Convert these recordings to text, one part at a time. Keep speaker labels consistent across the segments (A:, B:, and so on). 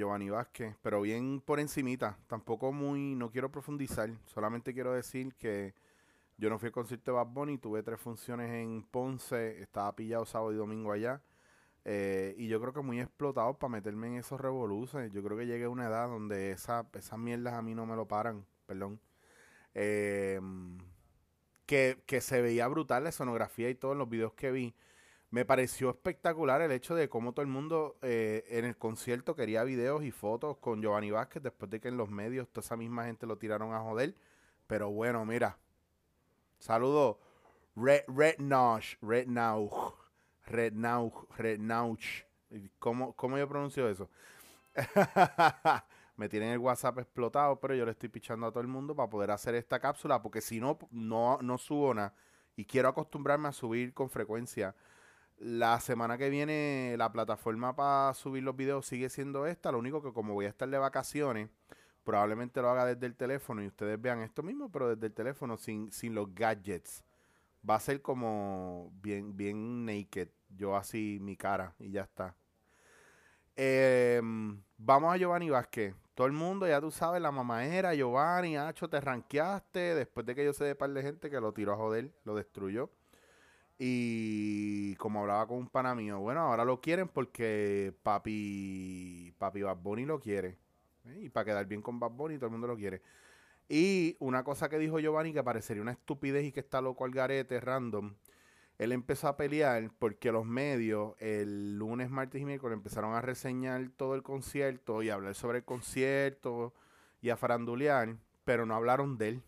A: Giovanni Vázquez, pero bien por encimita. Tampoco muy, no quiero profundizar. Solamente quiero decir que yo no fui al concierto de Bad Bunny, tuve tres funciones en Ponce, estaba pillado sábado y domingo allá. Eh, y yo creo que muy explotado para meterme en esos revoluciones. Yo creo que llegué a una edad donde esa, esas mierdas a mí no me lo paran, perdón. Eh, que, que se veía brutal la escenografía y todo en los videos que vi. Me pareció espectacular el hecho de cómo todo el mundo eh, en el concierto quería videos y fotos con Giovanni Vázquez después de que en los medios toda esa misma gente lo tiraron a joder. Pero bueno, mira. Saludo. Red, Red Nauch. Red Nauch. Red Nauch. Red Nauch. ¿Cómo, ¿Cómo yo pronuncio eso? me tienen el WhatsApp explotado, pero yo le estoy pichando a todo el mundo para poder hacer esta cápsula, porque si no, no, no subo nada. Y quiero acostumbrarme a subir con frecuencia la semana que viene la plataforma para subir los videos sigue siendo esta. Lo único que como voy a estar de vacaciones, probablemente lo haga desde el teléfono y ustedes vean esto mismo, pero desde el teléfono sin, sin los gadgets. Va a ser como bien, bien naked. Yo así mi cara y ya está. Em, vamos a Giovanni Vázquez. Todo el mundo, ya tú sabes, la mamá era Giovanni, Hacho, te ranqueaste. Después de que yo sé de par de gente que lo tiró a joder, lo destruyó. Y como hablaba con un pana mío, bueno, ahora lo quieren porque papi, papi Bad Bunny lo quiere. ¿eh? Y para quedar bien con Bad Bunny, todo el mundo lo quiere. Y una cosa que dijo Giovanni que parecería una estupidez y que está loco al garete, random. Él empezó a pelear porque los medios el lunes, martes y miércoles empezaron a reseñar todo el concierto y a hablar sobre el concierto y a farandulear, pero no hablaron de él.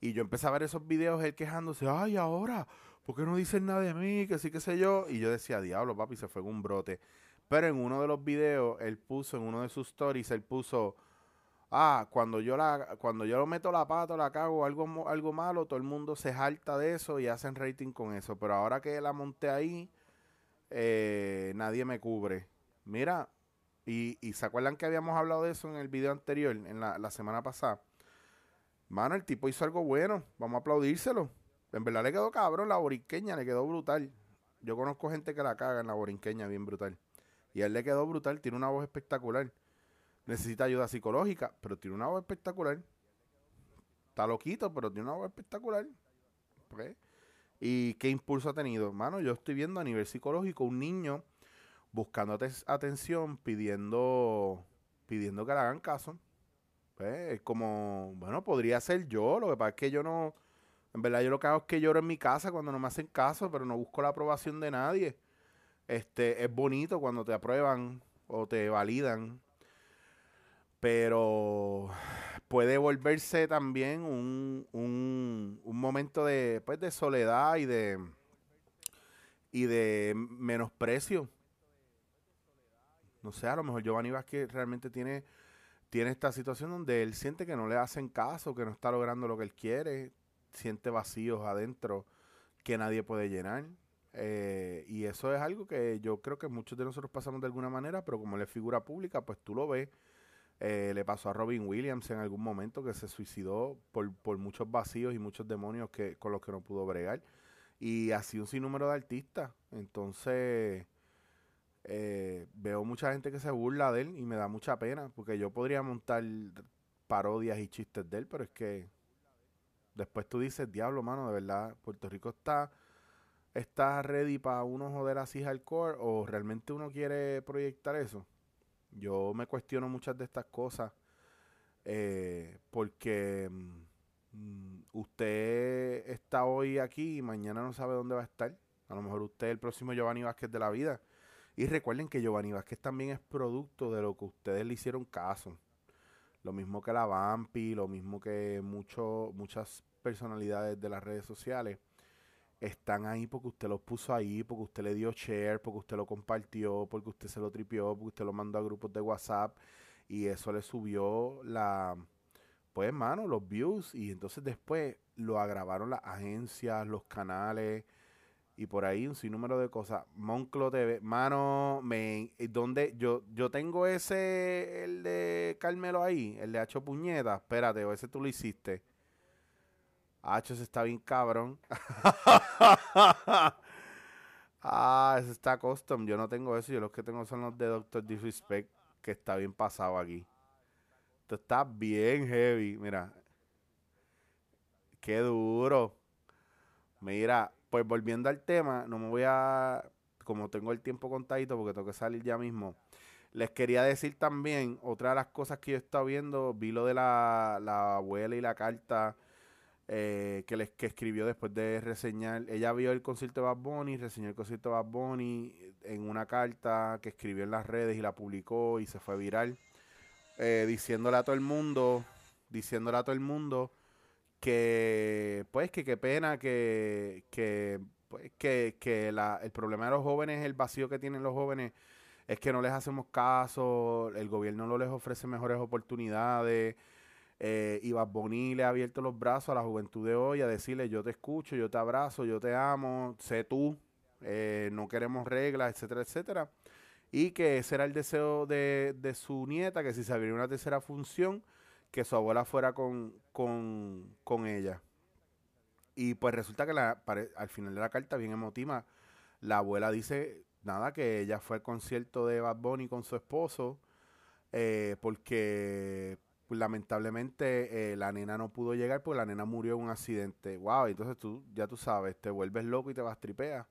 A: Y yo empecé a ver esos videos, él quejándose, ay, ahora, ¿por qué no dicen nada de mí? Que sí, qué sé yo. Y yo decía, diablo, papi, se fue en un brote. Pero en uno de los videos, él puso, en uno de sus stories, él puso, ah, cuando yo la, cuando yo lo meto la pata, la cago, algo, algo malo, todo el mundo se jalta de eso y hacen rating con eso. Pero ahora que la monté ahí, eh, nadie me cubre. Mira, y, y, se acuerdan que habíamos hablado de eso en el video anterior, en la semana pasada. Mano, el tipo hizo algo bueno. Vamos a aplaudírselo. En verdad le quedó cabrón la borinqueña, le quedó brutal. Yo conozco gente que la caga en la borinqueña bien brutal. Y a él le quedó brutal, tiene una voz espectacular. Necesita ayuda psicológica, pero tiene una voz espectacular. Está loquito, pero tiene una voz espectacular. ¿Y qué impulso ha tenido? Mano, yo estoy viendo a nivel psicológico un niño buscando atención, pidiendo, pidiendo que le hagan caso. Pues, es como, bueno, podría ser yo, lo que pasa es que yo no, en verdad yo lo que hago es que lloro en mi casa cuando no me hacen caso, pero no busco la aprobación de nadie. Este, es bonito cuando te aprueban o te validan, pero puede volverse también un, un, un momento de, pues, de soledad y de, y de menosprecio. No sé, a lo mejor Giovanni Vázquez realmente tiene tiene esta situación donde él siente que no le hacen caso, que no está logrando lo que él quiere, siente vacíos adentro que nadie puede llenar. Eh, y eso es algo que yo creo que muchos de nosotros pasamos de alguna manera, pero como él es figura pública, pues tú lo ves. Eh, le pasó a Robin Williams en algún momento que se suicidó por, por muchos vacíos y muchos demonios que, con los que no pudo bregar. Y así un sinnúmero de artistas. Entonces, eh, veo mucha gente que se burla de él y me da mucha pena porque yo podría montar parodias y chistes de él, pero es que después tú dices, diablo, mano, de verdad, Puerto Rico está, está ready para uno joder así hardcore o realmente uno quiere proyectar eso. Yo me cuestiono muchas de estas cosas eh, porque mm, usted está hoy aquí y mañana no sabe dónde va a estar. A lo mejor usted es el próximo Giovanni Vázquez de la vida y recuerden que Giovanni Vázquez también es producto de lo que ustedes le hicieron caso. Lo mismo que la Vampi, lo mismo que mucho, muchas personalidades de las redes sociales están ahí porque usted los puso ahí, porque usted le dio share, porque usted lo compartió, porque usted se lo tripió, porque usted lo mandó a grupos de WhatsApp y eso le subió la, pues mano, los views y entonces después lo agravaron las agencias, los canales, y por ahí un sinnúmero de cosas. Monclo TV, mano, me, donde yo, yo tengo ese, el de Carmelo ahí, el de Hacho Puñeta, espérate, o ese tú lo hiciste. Hacho, se está bien cabrón. Ah, ese está custom. Yo no tengo eso. Yo los que tengo son los de Doctor Disrespect, que está bien pasado aquí. Esto está bien heavy. Mira. Qué duro. Mira, pues volviendo al tema, no me voy a. Como tengo el tiempo contadito, porque tengo que salir ya mismo. Les quería decir también, otra de las cosas que yo he estado viendo, vi lo de la, la abuela y la carta eh, que, les, que escribió después de reseñar. Ella vio el concierto de Bad Bunny, reseñó el concierto de Bad Bunny en una carta que escribió en las redes y la publicó y se fue viral, eh, diciéndole a todo el mundo, diciéndole a todo el mundo que, pues, que qué pena que, que, pues, que, que la, el problema de los jóvenes, el vacío que tienen los jóvenes, es que no les hacemos caso, el gobierno no les ofrece mejores oportunidades, eh, y Bad le ha abierto los brazos a la juventud de hoy a decirle yo te escucho, yo te abrazo, yo te amo, sé tú, eh, no queremos reglas, etcétera, etcétera. Y que ese era el deseo de, su nieta, que si se abriera una tercera función, que su abuela fuera con, con, ella. Y pues resulta que la, al final de la carta, bien emotiva, la abuela dice, nada, que ella fue al concierto de Bad Bunny con su esposo, eh, porque lamentablemente eh, la nena no pudo llegar porque la nena murió en un accidente. Wow, entonces tú ya tú sabes, te vuelves loco y te vas tripea.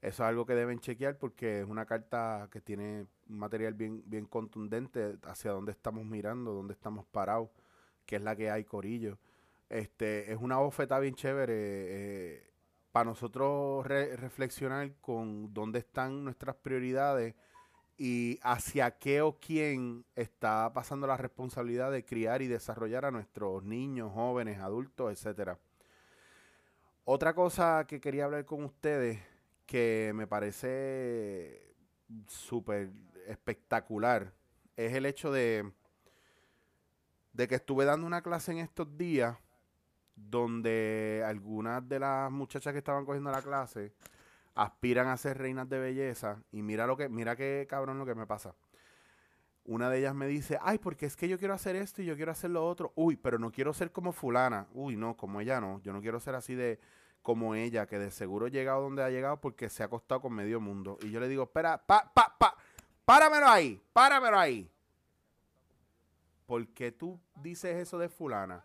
A: Eso es algo que deben chequear porque es una carta que tiene un material bien, bien contundente hacia dónde estamos mirando, dónde estamos parados, que es la que hay, Corillo. Este, es una bofeta bien chévere eh, para nosotros reflexionar con dónde están nuestras prioridades y hacia qué o quién está pasando la responsabilidad de criar y desarrollar a nuestros niños, jóvenes, adultos, etcétera. Otra cosa que quería hablar con ustedes que me parece súper espectacular es el hecho de, de que estuve dando una clase en estos días donde algunas de las muchachas que estaban cogiendo la clase aspiran a ser reinas de belleza y mira lo que mira qué cabrón lo que me pasa. Una de ellas me dice, "Ay, porque es que yo quiero hacer esto y yo quiero hacer lo otro. Uy, pero no quiero ser como fulana. Uy, no, como ella no. Yo no quiero ser así de como ella, que de seguro ha llegado donde ha llegado porque se ha acostado con medio mundo." Y yo le digo, "Espera, pa pa pa páramelo ahí, páramelo ahí." ¿Por qué tú dices eso de fulana?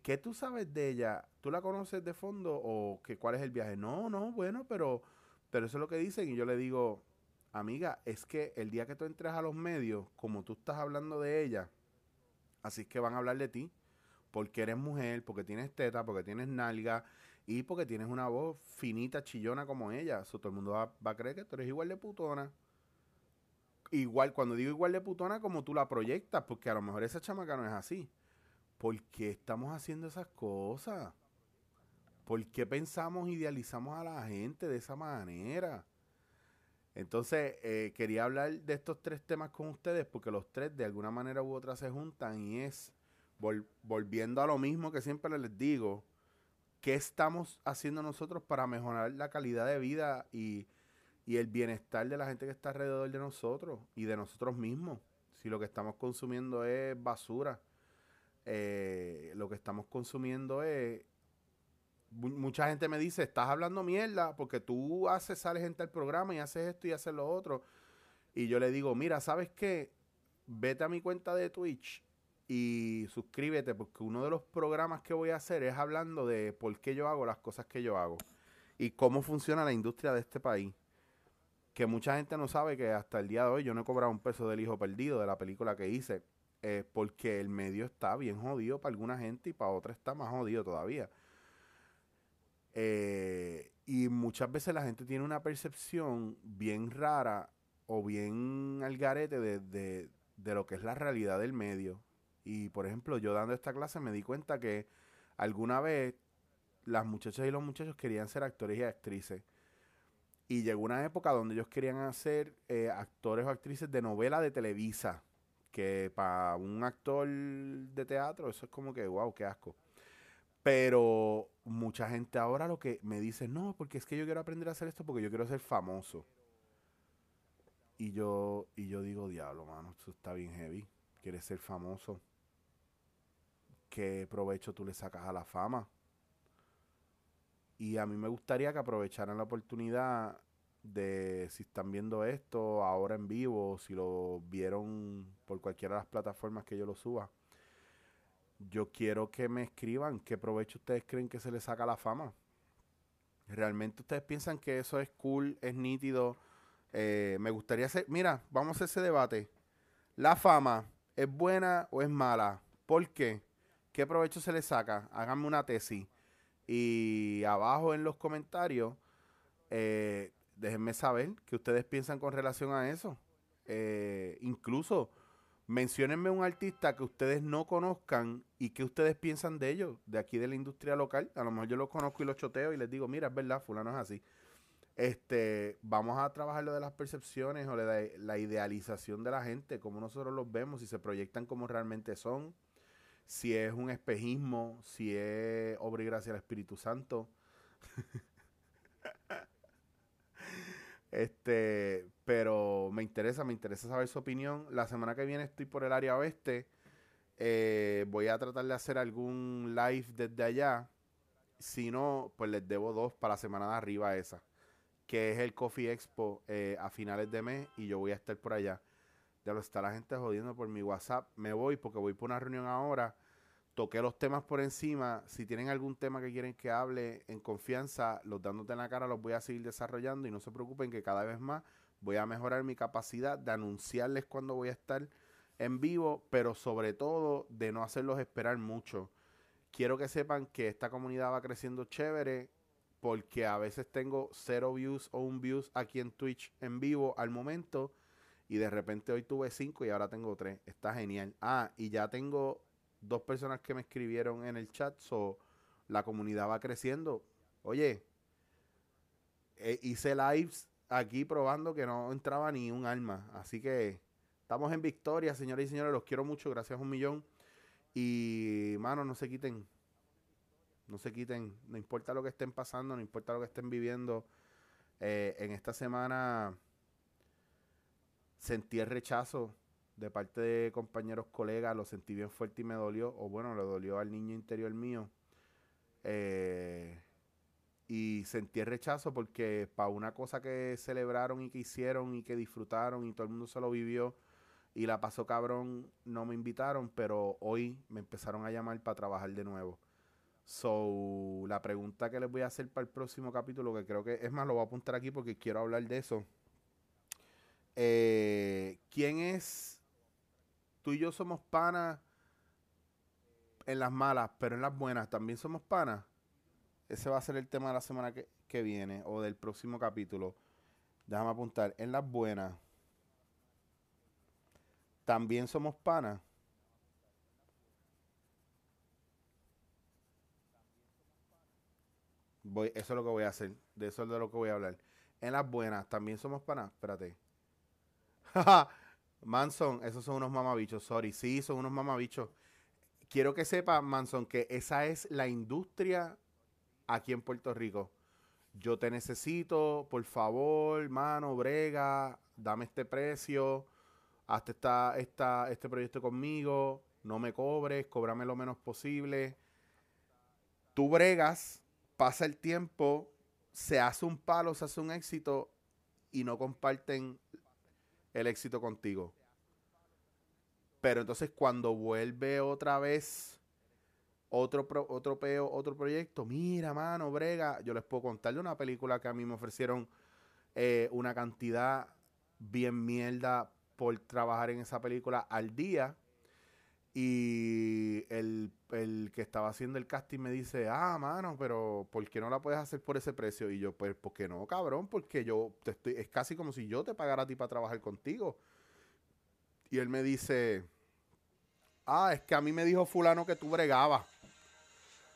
A: ¿Qué tú sabes de ella? ¿Tú la conoces de fondo o que cuál es el viaje? No, no, bueno, pero, pero eso es lo que dicen. Y yo le digo, amiga, es que el día que tú entres a los medios, como tú estás hablando de ella, así es que van a hablar de ti. Porque eres mujer, porque tienes teta, porque tienes nalga y porque tienes una voz finita, chillona como ella. Eso todo el mundo va, a creer que tú eres igual de putona. Igual, cuando digo igual de putona, como tú la proyectas, porque a lo mejor esa chamaca no es así. ¿Por qué estamos haciendo esas cosas? ¿Por qué pensamos, idealizamos a la gente de esa manera? Entonces, eh, quería hablar de estos tres temas con ustedes porque los tres de alguna manera u otra se juntan y es, volviendo a lo mismo que siempre les digo, ¿qué estamos haciendo nosotros para mejorar la calidad de vida y, el bienestar de la gente que está alrededor de nosotros y de nosotros mismos? Si lo que estamos consumiendo es basura eh, lo que estamos consumiendo es mucha gente me dice, estás hablando mierda porque tú haces, sales gente al programa y haces esto y haces lo otro. Y yo le digo, mira, ¿sabes qué? Vete a mi cuenta de Twitch y suscríbete porque uno de los programas que voy a hacer es hablando de por qué yo hago las cosas que yo hago y cómo funciona la industria de este país. Que mucha gente no sabe que hasta el día de hoy yo no he cobrado un peso del hijo perdido de la película que hice eh, porque el medio está bien jodido para alguna gente y para otra está más jodido todavía. Eh, y muchas veces la gente tiene una percepción bien rara o bien al garete de, de, lo que es la realidad del medio. Y por ejemplo, yo dando esta clase me di cuenta que alguna vez las muchachas y los muchachos querían ser actores y actrices. Y llegó una época donde ellos querían ser eh, actores o actrices de novela de Televisa que para un actor de teatro eso es como que, wow, qué asco. Pero mucha gente ahora lo que me dice, no, porque es que yo quiero aprender a hacer esto porque yo quiero ser famoso. Y yo, y yo digo, diablo, mano, esto está bien heavy. Quieres ser famoso. ¿Qué provecho tú le sacas a la fama? y a mí me gustaría que aprovecharan la oportunidad de si están viendo esto ahora en vivo, si lo vieron por cualquiera de las plataformas que yo lo suba. Yo quiero que me escriban qué provecho ustedes creen que se les saca la fama. ¿Realmente ustedes piensan que eso es cool, es nítido? Eh, me gustaría hacer, mira, vamos a ese debate. ¿La fama es buena o es mala? ¿Por qué? ¿Qué provecho se le saca? Háganme una tesis. Y abajo en los comentarios, eh, déjenme saber qué ustedes piensan con relación a eso. Eh, incluso menciónenme un artista que ustedes no conozcan y que ustedes piensan de ellos, de aquí de la industria local. A lo mejor yo lo conozco y lo choteo y les digo, mira, es verdad, fulano es así. Este, vamos a trabajar lo de las percepciones o de la idealización de la gente, como nosotros los vemos, si se proyectan como realmente son, si es un espejismo, si es obra y gracia del Espíritu Santo. Este, pero me interesa, me interesa saber su opinión. La semana que viene estoy por el área oeste. Eh, voy a tratar de hacer algún live desde allá. Si no, pues les debo dos para la semana de arriba esa. Que es el Coffee Expo eh, a finales de mes y yo voy a estar por allá. Ya lo está la gente jodiendo por mi WhatsApp. Me voy porque voy por una reunión ahora toqué los temas por encima. Si tienen algún tema que quieren que hable en confianza, los dándote en la cara, los voy a seguir desarrollando y no se preocupen que cada vez más voy a mejorar mi capacidad de anunciarles cuando voy a estar en vivo, pero sobre todo de no hacerlos esperar mucho. Quiero que sepan que esta comunidad va creciendo chévere porque a veces tengo cero views o un views aquí en Twitch en vivo al momento y de repente hoy tuve cinco y ahora tengo tres. Está genial. Ah, y ya tengo dos personas que me escribieron en el chat, so la comunidad va creciendo. Oye, eh, hice lives aquí probando que no entraba ni un alma. Así que estamos en victoria, señores y señores. Los quiero mucho. Gracias un millón. Y, mano, no se quiten. No se quiten. No importa lo que estén pasando, no importa lo que estén viviendo. Eh, en esta semana sentí el rechazo de parte de compañeros, colegas, lo sentí bien fuerte y me dolió, o bueno, le dolió al niño interior mío. Eh, y sentí el rechazo porque para una cosa que celebraron y que hicieron y que disfrutaron y todo el mundo se lo vivió y la pasó cabrón, no me invitaron, pero hoy me empezaron a llamar para trabajar de nuevo. So, la pregunta que les voy a hacer para el próximo capítulo, que creo que es más, lo voy a apuntar aquí porque quiero hablar de eso. Eh, ¿Quién es tú y yo somos panas en las malas, pero en las buenas también somos panas. Ese va a ser el tema de la semana que, viene o del próximo capítulo. Déjame apuntar. En las buenas también somos panas. Voy, eso es lo que voy a hacer. De eso es de lo que voy a hablar. En las buenas también somos panas. Espérate. Manson, esos son unos mamabichos, sorry. Sí, son unos mamabichos. Quiero que sepa, Manson, que esa es la industria aquí en Puerto Rico. Yo te necesito, por favor, mano, brega, dame este precio, hazte esta, esta, este proyecto conmigo, no me cobres, cóbrame lo menos posible. Tú bregas, pasa el tiempo, se hace un palo, se hace un éxito y no comparten el éxito contigo. Pero entonces cuando vuelve otra vez otro, otro peo, otro proyecto, mira, mano, brega, yo les puedo contar de una película que a mí me ofrecieron eh, una cantidad bien mierda por trabajar en esa película al día. Y el, el, que estaba haciendo el casting me dice, ah, mano, pero ¿por qué no la puedes hacer por ese precio? Y yo, pues, ¿por qué no, cabrón? Porque yo te estoy, es casi como si yo te pagara a ti para trabajar contigo. Y él me dice, ah, es que a mí me dijo fulano que tú bregabas.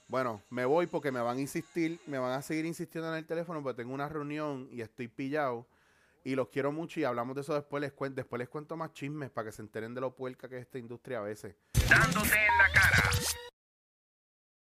A: Bueno, me voy porque me van a insistir, me van a seguir insistiendo en el teléfono porque tengo una reunión y estoy pillado. Y los quiero mucho y hablamos de eso después. Les cuento, después les cuento más chismes para que se enteren de lo puerca que es esta industria a veces.
B: Dándote en la cara.